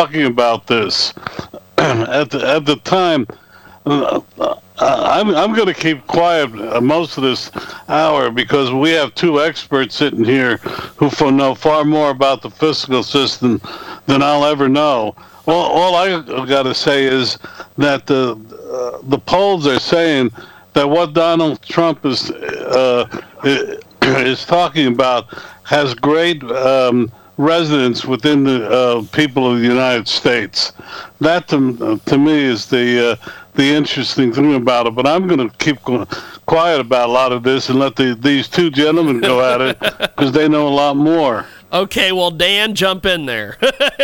talking about this at the at the time. Uh, I'm I'm going to keep quiet most of this hour because we have two experts sitting here who know far more about the fiscal system than I'll ever know. All, all I got to say is that the uh, the polls are saying that what Donald Trump is uh, is talking about has great um, resonance within the uh, people of the United States. That to, to me is the uh, the interesting thing about it. But I'm going to keep quiet about a lot of this and let the, these two gentlemen go at it because they know a lot more. Okay, well, Dan, jump in there.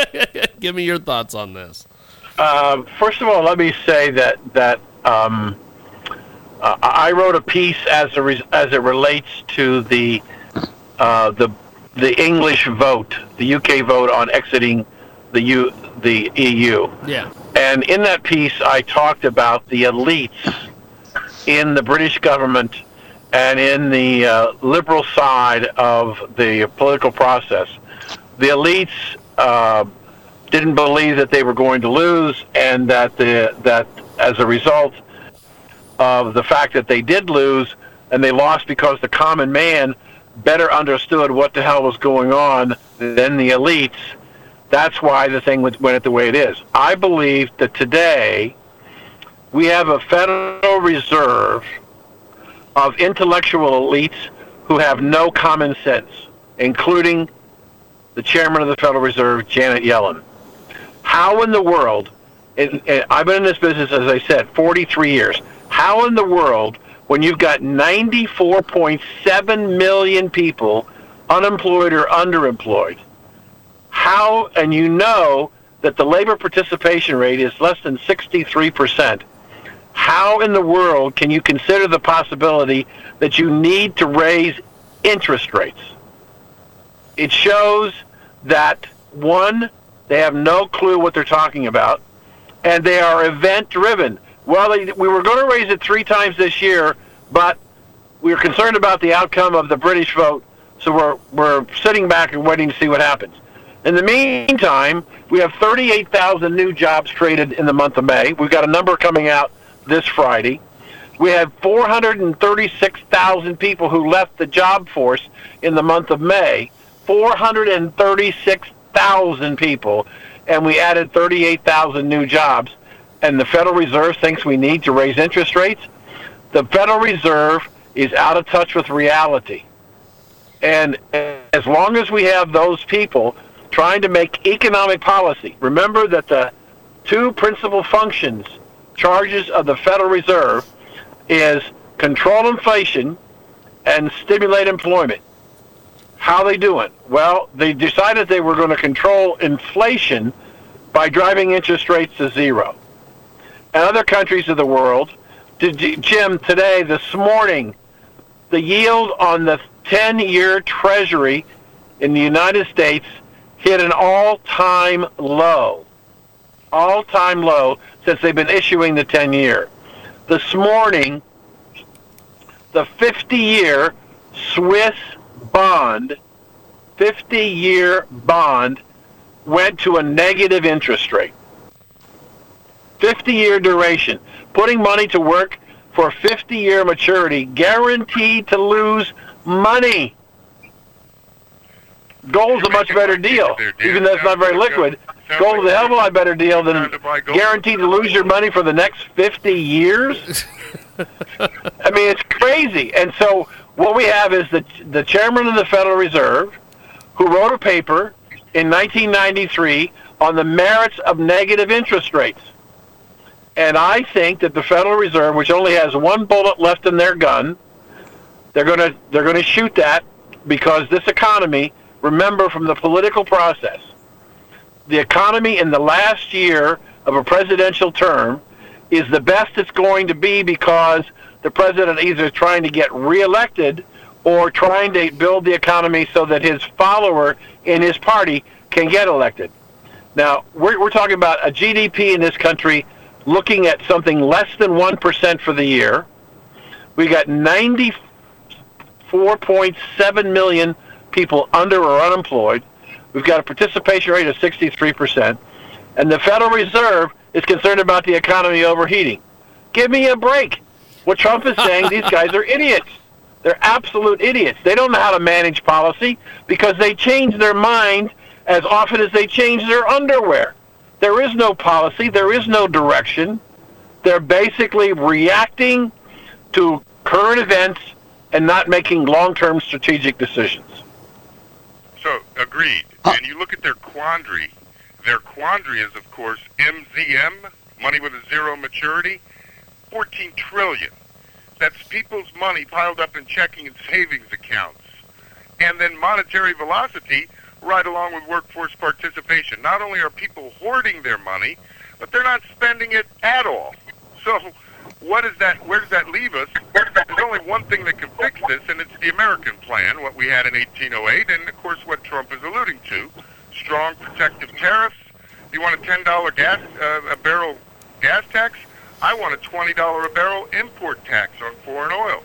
Give me your thoughts on this. Uh, first of all, let me say that that um, uh, I wrote a piece as a re- as it relates to the uh, the the English vote, the UK vote on exiting the U the EU. Yeah. And in that piece, I talked about the elites in the British government and in the uh, liberal side of the political process. The elites uh, didn't believe that they were going to lose, and that the that as a result of the fact that they did lose, and they lost because the common man better understood what the hell was going on than the elites. That's why the thing went the way it is. I believe that today we have a Federal Reserve of intellectual elites who have no common sense, including the chairman of the Federal Reserve, Janet Yellen. How in the world, I've been in this business, as I said, 43 years, how in the world when you've got 94.7 million people unemployed or underemployed. How, and you know that the labor participation rate is less than 63%. How in the world can you consider the possibility that you need to raise interest rates? It shows that, one, they have no clue what they're talking about, and they are event driven. Well, they, we were going to raise it three times this year, but we are concerned about the outcome of the British vote, so we're we're sitting back and waiting to see what happens. In the meantime, we have 38,000 new jobs created in the month of May. We've got a number coming out this Friday. We have 436,000 people who left the job force in the month of May. 436,000 people, and we added 38,000 new jobs and the Federal Reserve thinks we need to raise interest rates, the Federal Reserve is out of touch with reality. And as long as we have those people trying to make economic policy, remember that the two principal functions, charges of the Federal Reserve, is control inflation and stimulate employment. How are they doing? Well, they decided they were going to control inflation by driving interest rates to zero and other countries of the world. Jim, today, this morning, the yield on the 10 year Treasury in the United States hit an all time low. All time low since they've been issuing the 10 year. This morning, the 50 year Swiss bond, 50 year bond, went to a negative interest rate. 50 year duration, putting money to work for 50 year maturity, guaranteed to lose money. Gold's a much better deal, even though it's not very liquid. Gold's a hell of a lot better deal than guaranteed to lose your money for the next 50 years. I mean, it's crazy. And so what we have is the the chairman of the Federal Reserve, who wrote a paper in 1993 on the merits of negative interest rates. And I think that the Federal Reserve, which only has one bullet left in their gun, they're going to they're going to shoot that because this economy, remember from the political process, the economy in the last year of a presidential term is the best it's going to be because the president either is trying to get reelected or trying to build the economy so that his follower in his party can get elected. Now, we're, we're talking about a GDP in this country looking at something less than 1% for the year. We got 94.7 million people under or unemployed. We've got a participation rate of 63%. and the Federal Reserve is concerned about the economy overheating. Give me a break. What Trump is saying, these guys are idiots. They're absolute idiots. They don't know how to manage policy because they change their mind as often as they change their underwear. There is no policy, there is no direction. They're basically reacting to current events and not making long-term strategic decisions. So, agreed. And you look at their quandary. Their quandary is, of course, MZM, money with a zero maturity, 14 trillion. That's people's money piled up in checking and savings accounts. And then monetary velocity right along with workforce participation. Not only are people hoarding their money, but they're not spending it at all. So what is that where does that leave us? There's only one thing that can fix this and it's the American plan, what we had in 1808 and of course what Trump is alluding to. Strong protective tariffs. You want a $10 gas uh, a barrel gas tax? I want a $20 a barrel import tax on foreign oil.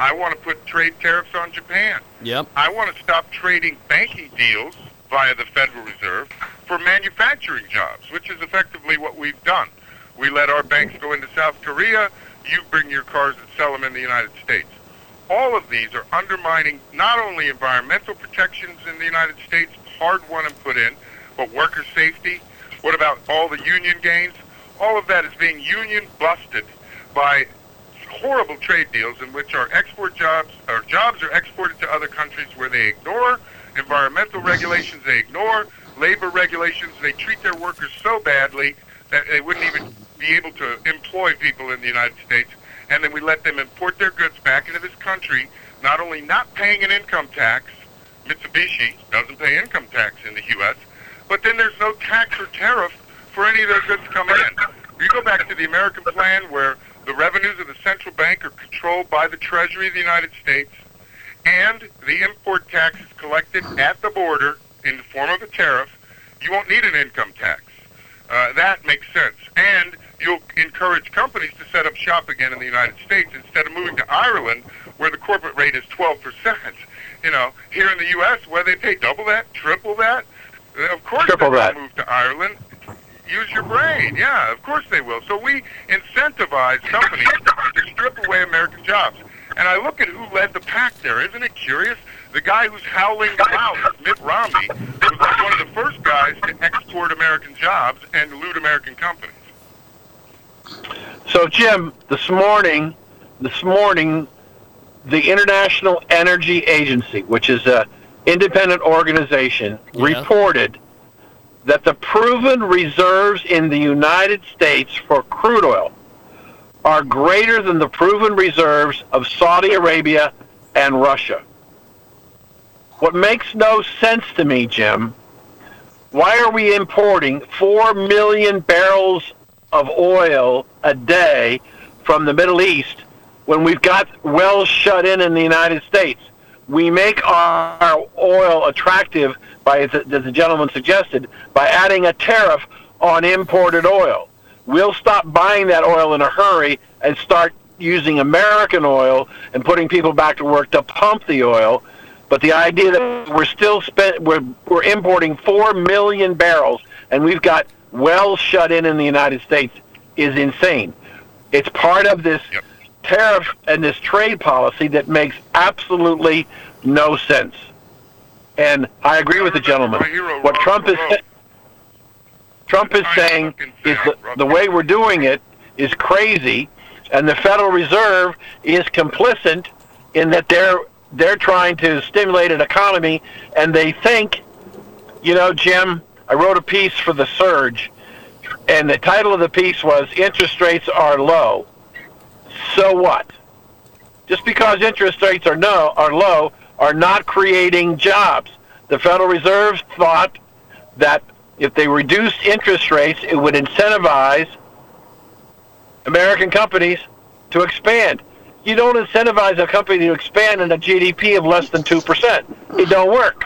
I want to put trade tariffs on Japan. Yep. I want to stop trading banking deals via the Federal Reserve for manufacturing jobs, which is effectively what we've done. We let our banks go into South Korea. You bring your cars and sell them in the United States. All of these are undermining not only environmental protections in the United States, hard won and put in, but worker safety. What about all the union gains? All of that is being union busted by horrible trade deals in which our export jobs, our jobs are exported to other countries where they ignore environmental regulations, they ignore labor regulations, they treat their workers so badly that they wouldn't even be able to employ people in the United States, and then we let them import their goods back into this country, not only not paying an income tax, Mitsubishi doesn't pay income tax in the U.S., but then there's no tax or tariff for any of their goods coming in. You go back to the American plan where the revenues of the central bank are controlled by the Treasury of the United States, and the import tax is collected at the border in the form of a tariff. You won't need an income tax. Uh, that makes sense. And you'll encourage companies to set up shop again in the United States instead of moving to Ireland, where the corporate rate is 12%. You know, here in the U.S., where they pay double that, triple that, uh, of course Triple they're that. going to move to Ireland. Use your brain. Yeah, of course they will. So we incentivize companies to strip away American jobs. And I look at who led the pack there. Isn't it curious? The guy who's howling loud, Mitt Romney, was like one of the first guys to export American jobs and loot American companies. So, Jim, this morning, this morning, the International Energy Agency, which is a independent organization, Yeah. reported that the proven reserves in the United States for crude oil are greater than the proven reserves of Saudi Arabia and Russia. What makes no sense to me, Jim, why are we importing 4 million barrels of oil a day from the Middle East when we've got wells shut in in the United States? We make our oil attractive by, as the gentleman suggested, by adding a tariff on imported oil. We'll stop buying that oil in a hurry and start using American oil and putting people back to work to pump the oil. But the idea that we're still spent, we're, we're importing 4 million barrels and we've got wells shut in in the United States is insane. It's part of this Yep. Tariff and this trade policy that makes absolutely no sense. And I agree with the gentleman. What Trump is Trump is saying is the, the way we're doing it is crazy, and the Federal Reserve is complicit in that they're they're trying to stimulate an economy, and they think, you know, Jim, I wrote a piece for the Surge, and the title of the piece was "Interest Rates Are Low." So what? Just because interest rates are no are low are not creating jobs. The Federal Reserve thought that if they reduced interest rates, it would incentivize American companies to expand. You don't incentivize a company to expand in a GDP of less than 2%. It don't work.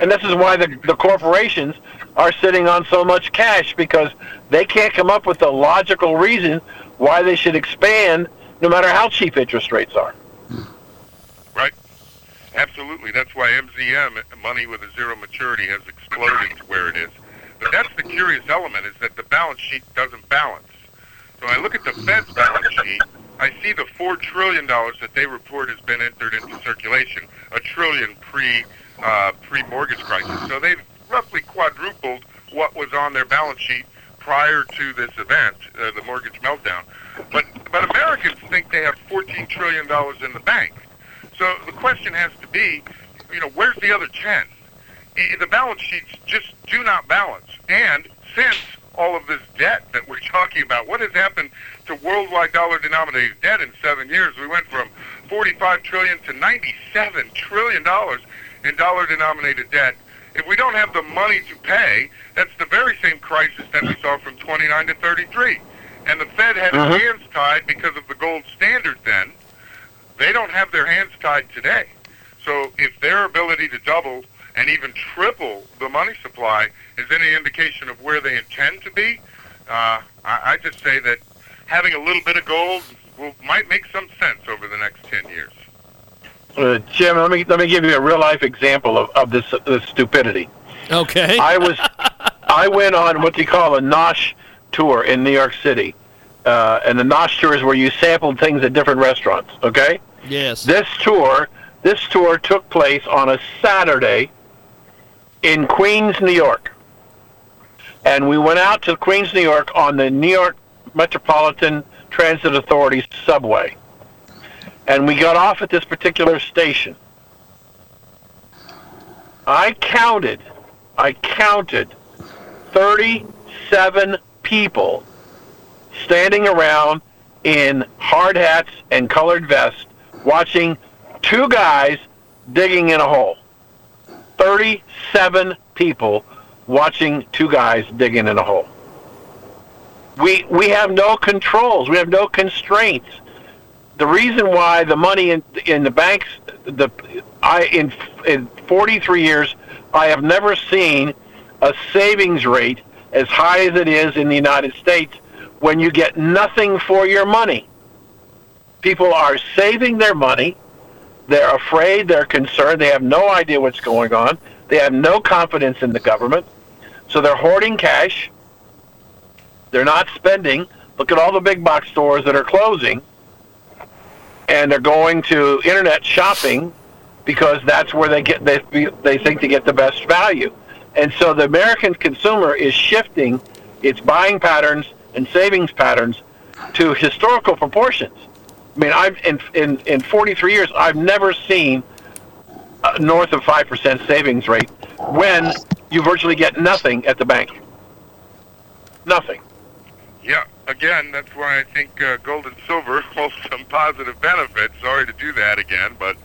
And this is why the, the corporations are sitting on so much cash because they can't come up with a logical reason why they should expand no matter how cheap interest rates are. Right? Absolutely. That's why MZM, money with a zero maturity, has exploded to where it is. But that's the curious element is that the balance sheet doesn't balance. So I look at the Fed's balance sheet, I see the four trillion dollars that they report has been entered into circulation, a trillion pre uh, pre mortgage crisis. So they've roughly quadrupled what was on their balance sheet prior to this event, uh, the mortgage meltdown. But but Americans think they have 14 trillion dollars in the bank. So the question has to be, you know, where's the other 10? The balance sheets just do not balance. And since all of this debt that we're talking about, what has happened to worldwide dollar-denominated debt in seven years? We went from 45 trillion to 97 trillion dollars in dollar-denominated debt. If we don't have the money to pay, that's the very same crisis that we saw from 29 to 33. And the Fed had Mhm. its hands tied because of the gold standard then. They don't have their hands tied today. So if their ability to double and even triple the money supply is any indication of where they intend to be, uh, I, I just say that having a little bit of gold will, might make some sense over the next 10 years. Uh, Jim, let me let me give you a real life example of, of this, this stupidity. Okay. I was I went on what they call a Nosh tour in New York City, uh, and the Nosh tour is where you sampled things at different restaurants. Okay, yes. this tour this tour took place on a Saturday in Queens, New York, and we went out to Queens, New York on the New York Metropolitan Transit Authority subway, and we got off at this particular station. I counted, I counted 37 people standing around in hard hats and colored vests watching two guys digging in a hole. 37 people watching two guys digging in a hole. We we have no controls. We have no constraints. The reason why the money in in the banks the I in in 43 years I have never seen a savings rate as high as it is in the United States when you get nothing for your money. People are saving their money. They're afraid, they're concerned, they have no idea what's going on. They have no confidence in the government. So they're hoarding cash. They're not spending. Look at all the big box stores that are closing. And they're going to internet shopping because that's where they get they they think they get the best value. And so the American consumer is shifting its buying patterns and savings patterns to historical proportions. I mean, I've in in, in 43 years, I've never seen north of five percent savings rate when you virtually get nothing at the bank. Nothing. Yeah, again, that's why I think uh, gold and silver hold some positive benefits. Sorry to do that again, but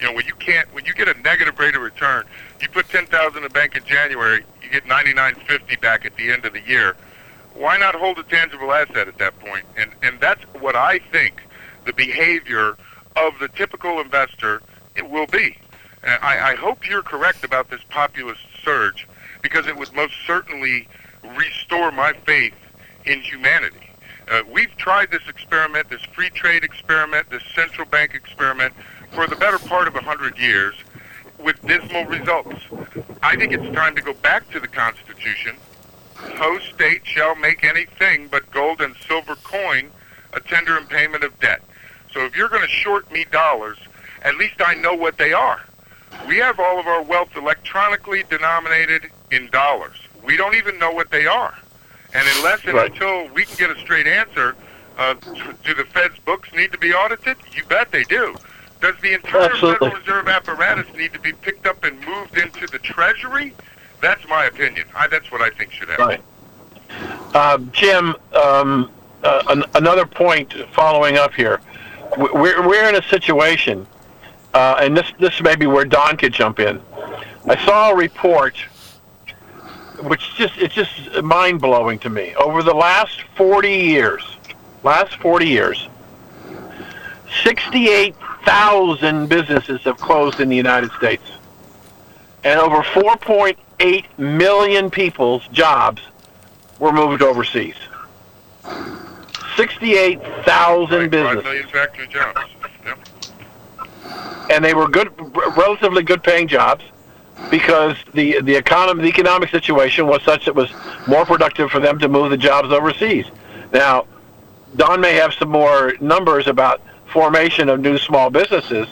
you know when you can't, when you get a negative rate of return, you put ten thousand in the bank in January, you get ninety nine fifty back at the end of the year. Why not hold a tangible asset at that point? And and that's what I think the behavior of the typical investor it will be. And I, I hope you're correct about this populist surge because it would most certainly restore my faith in humanity. Uh, we've tried this experiment, this free trade experiment, this central bank experiment for the better part of a hundred years with dismal results. I think it's time to go back to the Constitution. No state shall make anything but gold and silver coin a tender in payment of debt. So if you're going to short me dollars, at least I know what they are. We have all of our wealth electronically denominated in dollars. We don't even know what they are. And unless and Right. until we can get a straight answer, uh, do the Fed's books need to be audited? You bet they do. Does the entire Absolutely. Federal Reserve apparatus need to be picked up and moved into the Treasury? That's my opinion. I, that's what I think should happen. Right. Uh, Jim, um, uh, an, another point following up here. We- We're, we're in a situation, uh, and this, this may be where Don could jump in. I saw a report, which just it's just mind blowing to me. Over the last 40 years, last 40 years, 68,000 businesses have closed in the United States, and over 4.8 million people's jobs were moved overseas. 68,000 Right, businesses, million factory jobs. Yep. and they were good, relatively good paying jobs. because the the economy, the economic situation was such that it was more productive for them to move the jobs overseas. Now, Don may have some more numbers about formation of new small businesses,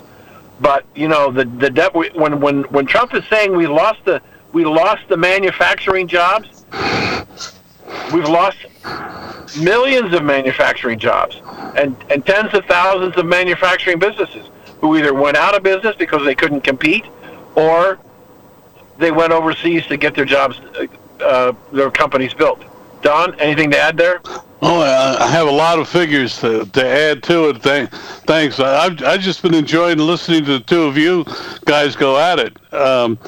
but you know the the debt when when when Trump is saying we lost the we lost the manufacturing jobs, we've lost millions of manufacturing jobs and and tens of thousands of manufacturing businesses who either went out of business because they couldn't compete or they went overseas to get their jobs, uh, their companies built. Don, anything to add there? Oh, I have a lot of figures to, to add to it. Thank, thanks. I've, I've just been enjoying listening to the two of you guys go at it. Um,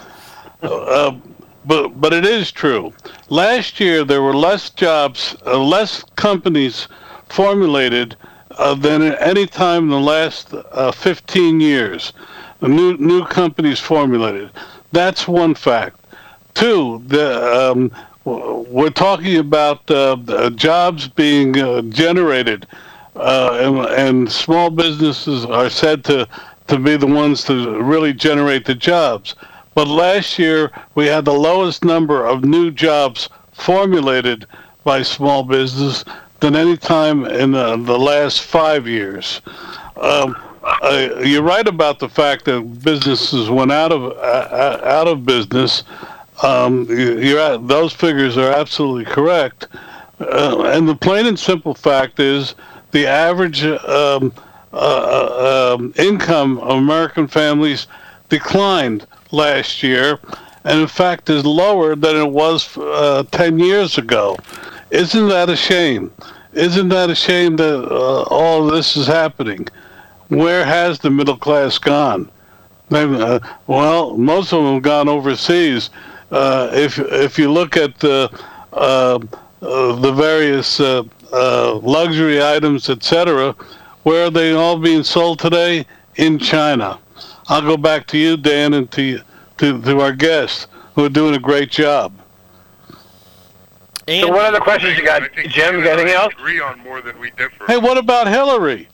uh, but but it is true. Last year there were less jobs, uh, less companies formulated uh, than at any time in the last uh, 15 years. New new companies formulated. That's one fact. Two, the um, we're talking about uh, jobs being uh, generated, uh, and, and, small businesses are said to, to be the ones to really generate the jobs. But last year, we had the lowest number of new jobs formulated by small business than any time in the, the last five years. Um, uh, you're right about the fact that businesses went out of uh, out of business um, you're those figures are absolutely correct. Uh, and the plain and simple fact is the average um, uh, uh, um, income of American families declined last year, and in fact is lower than it was uh, 10 years ago. Isn't that a shame? Isn't that a shame that uh, all this is happening? Where has the middle class gone? Uh, well, most of them have gone overseas uh, if if you look at the uh, uh, the various uh, uh, luxury items, etc., where are they all being sold today? In China. I'll go back to you, Dan, and to to, to our guests who are doing a great job. And so, what other questions you got, Jim? Got anything else? Agree on more than we differ. Hey, what about Hillary?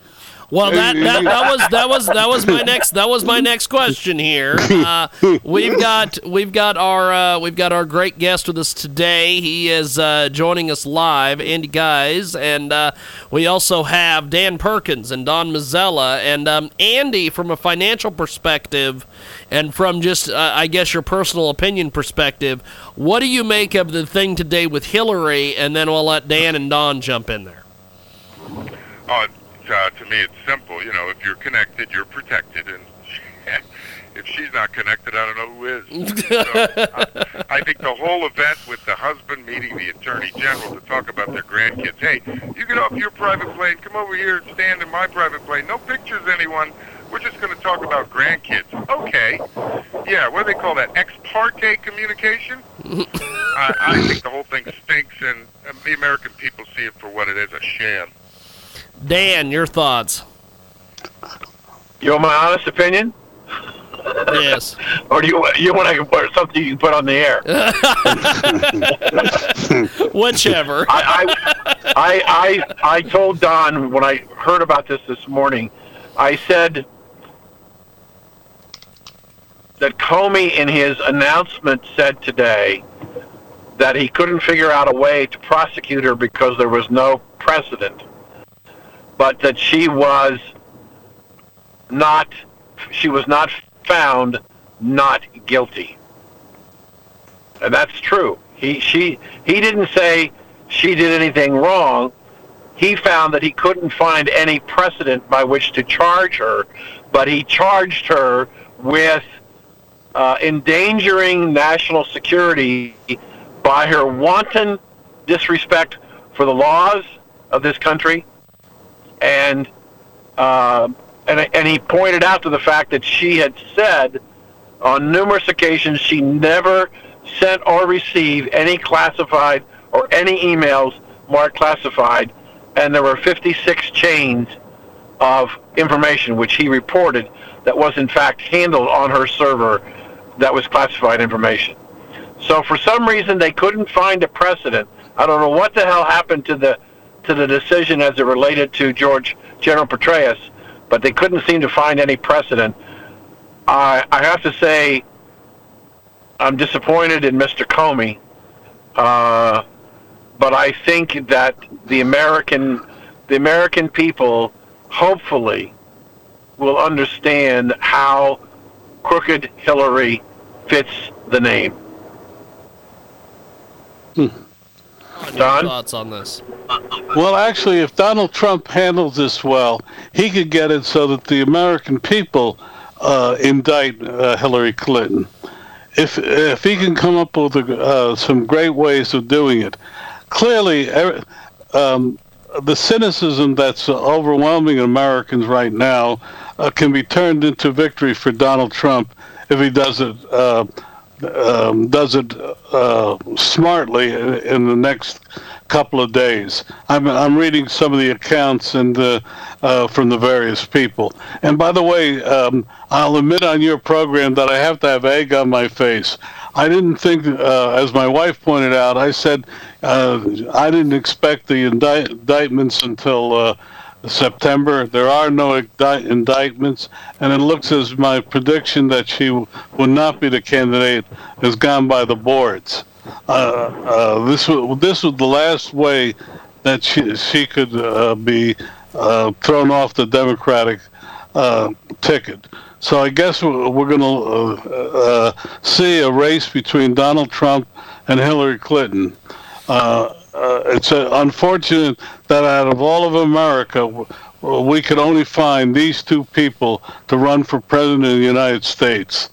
Well, that, that, that was that was that was my next that was my next question here. Uh, we've got we've got our uh, we've got our great guest with us today. He is uh, joining us live, Andy Gause, and uh, we also have Dan Perkins and Don Mazzella. And um, Andy, from a financial perspective, and from just uh, I guess your personal opinion perspective, what do you make of the thing today with Hillary? And then we'll let Dan and Don jump in there. Uh, uh, to me, it's simple. You know, if you're connected, you're protected, and if she's not connected, I don't know who is. so, I, I think the whole event with the husband meeting the attorney general to talk about their grandkids. Hey, you get off your private plane, come over here and stand in my private plane. No pictures, anyone. We're just going to talk about grandkids. Okay. Yeah, what do they call that? Ex parte communication? I, I think the whole thing stinks, and, and the American people see it for what it is a sham. Dan, your thoughts? You want my honest opinion? Yes. or do you you want to or something you can put on the air? Whichever. I, I, I I I told Don when I heard about this this morning. I said that Comey in his announcement said today that he couldn't figure out a way to prosecute her because there was no precedent but that she was not she was not found not guilty. And that's true. He she he didn't say she did anything wrong. He found that he couldn't find any precedent by which to charge her, but he charged her with uh, endangering national security by her wanton disrespect for the laws of this country and uh, and and he pointed out to the fact that she had said on numerous occasions she never sent or received any classified or any emails marked classified, and there were 56 chains of information which he reported that was in fact handled on her server that was classified information. So for some reason they couldn't find a precedent. I don't know what the hell happened to the to the decision as it related to George General Petraeus, but they couldn't seem to find any precedent. I I have to say, I'm disappointed in Mr. Comey, uh, but I think that the American the American people hopefully will understand how crooked Hillary fits the name. Your Don? thoughts on this? Well, actually, if Donald Trump handles this well, he could get it so that the American people uh, indict uh, Hillary Clinton. If if he can come up with uh, some great ways of doing it, clearly, er- um, the cynicism that's overwhelming Americans right now uh, can be turned into victory for Donald Trump if he does it uh, um, does it uh, smartly in, the next couple of days. I'm I'm reading some of the accounts and uh, uh, from the various people. And by the way, um, I'll admit on your program that I have to have egg on my face. I didn't think, uh, as my wife pointed out, I said uh, I didn't expect the indict- indictments until. September. There are no indi- indictments, and it looks as my prediction that she w- would not be the candidate has gone by the boards. Uh, uh, this was this was the last way that she she could uh, be uh, thrown off the Democratic uh, ticket. So I guess we're, going to uh, see a race between Donald Trump and Hillary Clinton. Uh, uh, it's uh, unfortunate that out of all of America, we could only find these two people to run for president of the United States.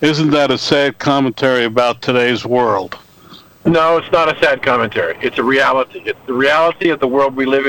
Isn't that a sad commentary about today's world? No, it's not a sad commentary. It's a reality. It's the reality of the world we live in.